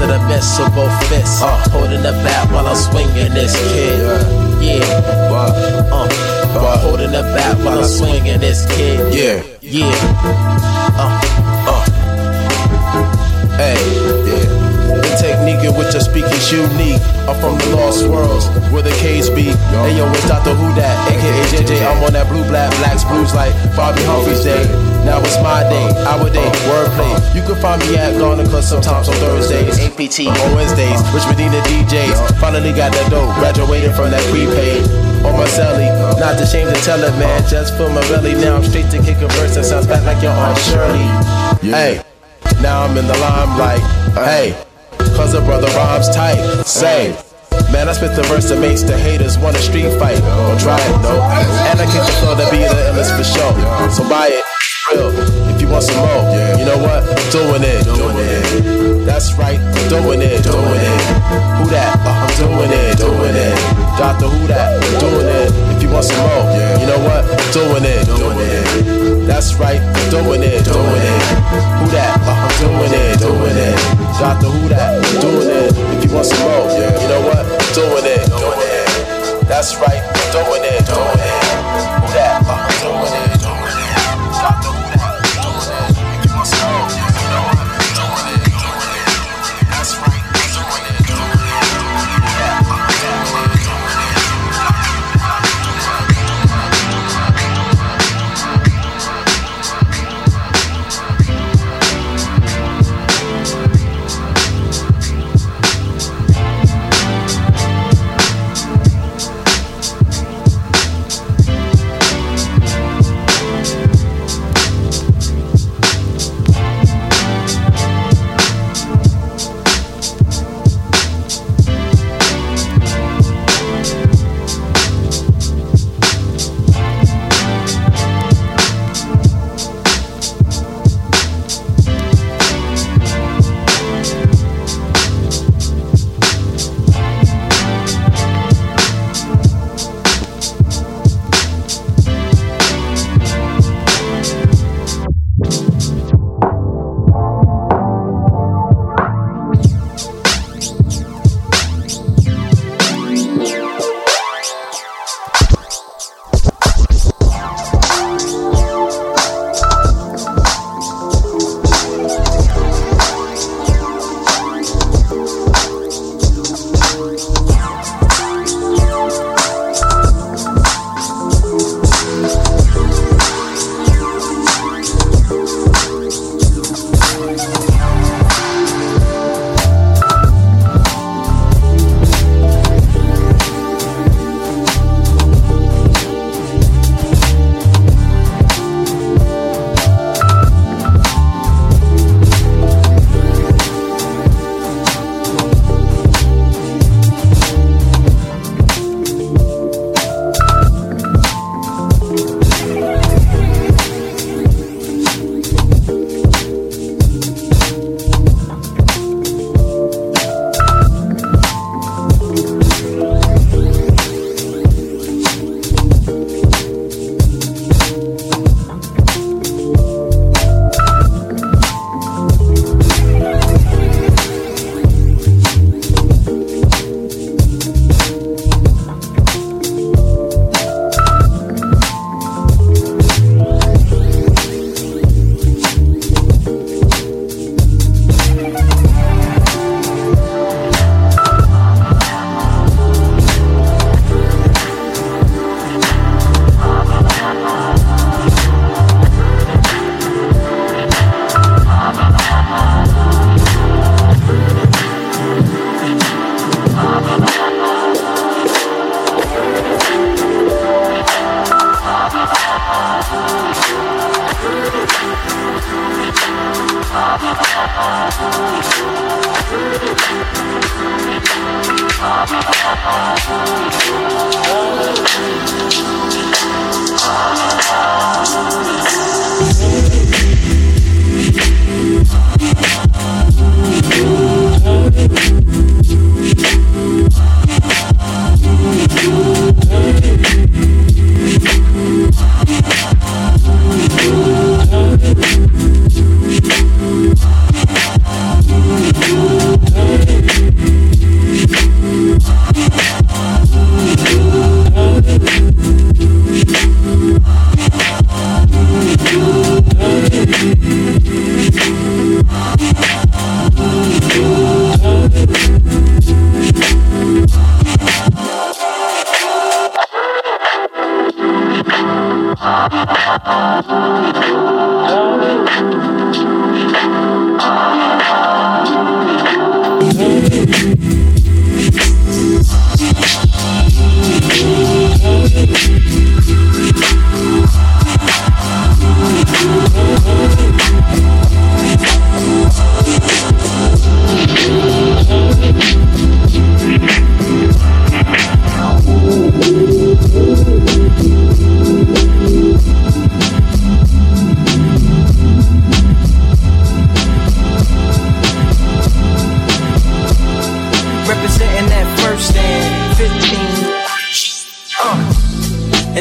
yeah. Or was it a both fists? Uh, holding the bat while I'm swinging this kid. Yeah. Uh, uh, holding the bat while I'm swinging this kid. Yeah. Yeah. Uh, Hey, yeah. The technique in which I speak is unique. I'm from the lost worlds where the K's be. Hey yo, it's Dr. Who that, aka JJ. I'm on that blue black blacks blues like Bobbi Humphrey's day. Now it's my day, our day, wordplay. You can find me at Garner sometimes on Thursdays, APT on Wednesdays. Rich Medina DJs. Finally got that dope, graduated from that prepaid. On my celly, not ashamed to tell it, man. Just for my belly, now I'm straight to kick a verse that sounds back like your Aunt Shirley. Hey, now I'm in the limelight. Hey, cause a brother rhymes tight. Say, man, I spit the verse that makes the haters want a street fight. Don't try it, no. And I kick the flow to be the illest for sure. So buy it, Doing it, doing it. That's right, doing it, doing it. Who that? Uh, I'm doing it, doing it. Doctor, who that? Doing it. If you want some more, you know what? Doing it, doing it. That's right, doing it, doing it. Who that? Uh, I'm doing it, doing it. Doctor, who that? Doing it. If you want some more, you know what? Doing it, doing it. That's right, doing it, doing it. Who that? Uh, I'm doing it.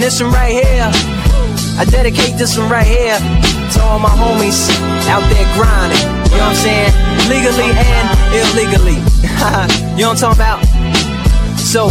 And this one right here, I dedicate this one right here to all my homies out there grinding. You know what I'm saying? Legally and illegally. you know what I'm talking about? So,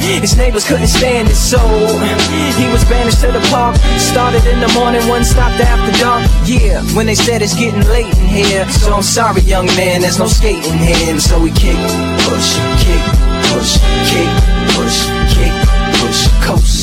His neighbors couldn't stand it, so he was banished to the park. Started in the morning, one stopped after dark. Yeah, when they said it's getting late in here. So I'm sorry, young man, there's no skating here. And so we kick, push, kick, push, kick, push, kick, push, coast